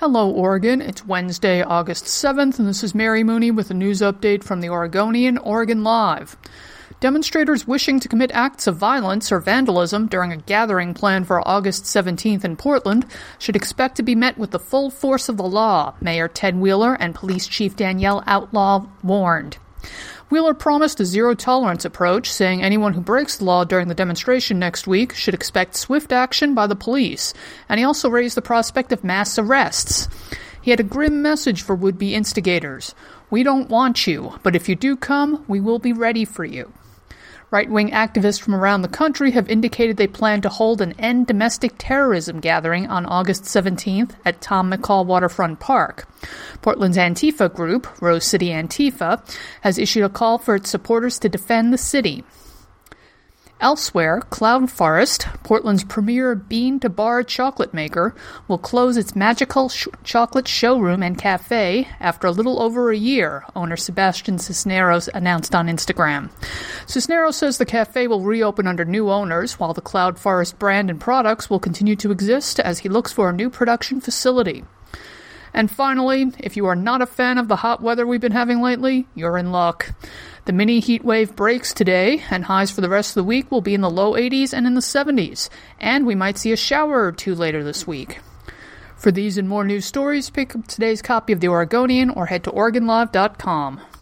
Hello, Oregon. It's Wednesday, August 7th, and this is Mary Mooney with a news update from the Oregonian, Oregon Live. Demonstrators wishing to commit acts of violence or vandalism during a gathering planned for August 17th in Portland should expect to be met with the full force of the law, Mayor Ted Wheeler and Police Chief Danielle Outlaw warned. Wheeler promised a zero tolerance approach, saying anyone who breaks the law during the demonstration next week should expect swift action by the police, and he also raised the prospect of mass arrests. He had a grim message for would be instigators We don't want you, but if you do come, we will be ready for you. Right wing activists from around the country have indicated they plan to hold an End Domestic Terrorism gathering on August 17th at Tom McCall Waterfront Park. Portland's Antifa group, Rose City Antifa, has issued a call for its supporters to defend the city. Elsewhere, Cloud Forest, Portland's premier bean to bar chocolate maker, will close its magical sh- chocolate showroom and cafe after a little over a year, owner Sebastian Cisneros announced on Instagram. Cisneros says the cafe will reopen under new owners, while the Cloud Forest brand and products will continue to exist as he looks for a new production facility. And finally, if you are not a fan of the hot weather we've been having lately, you're in luck. The mini heat wave breaks today, and highs for the rest of the week will be in the low 80s and in the 70s, and we might see a shower or two later this week. For these and more news stories, pick up today's copy of The Oregonian or head to OregonLive.com.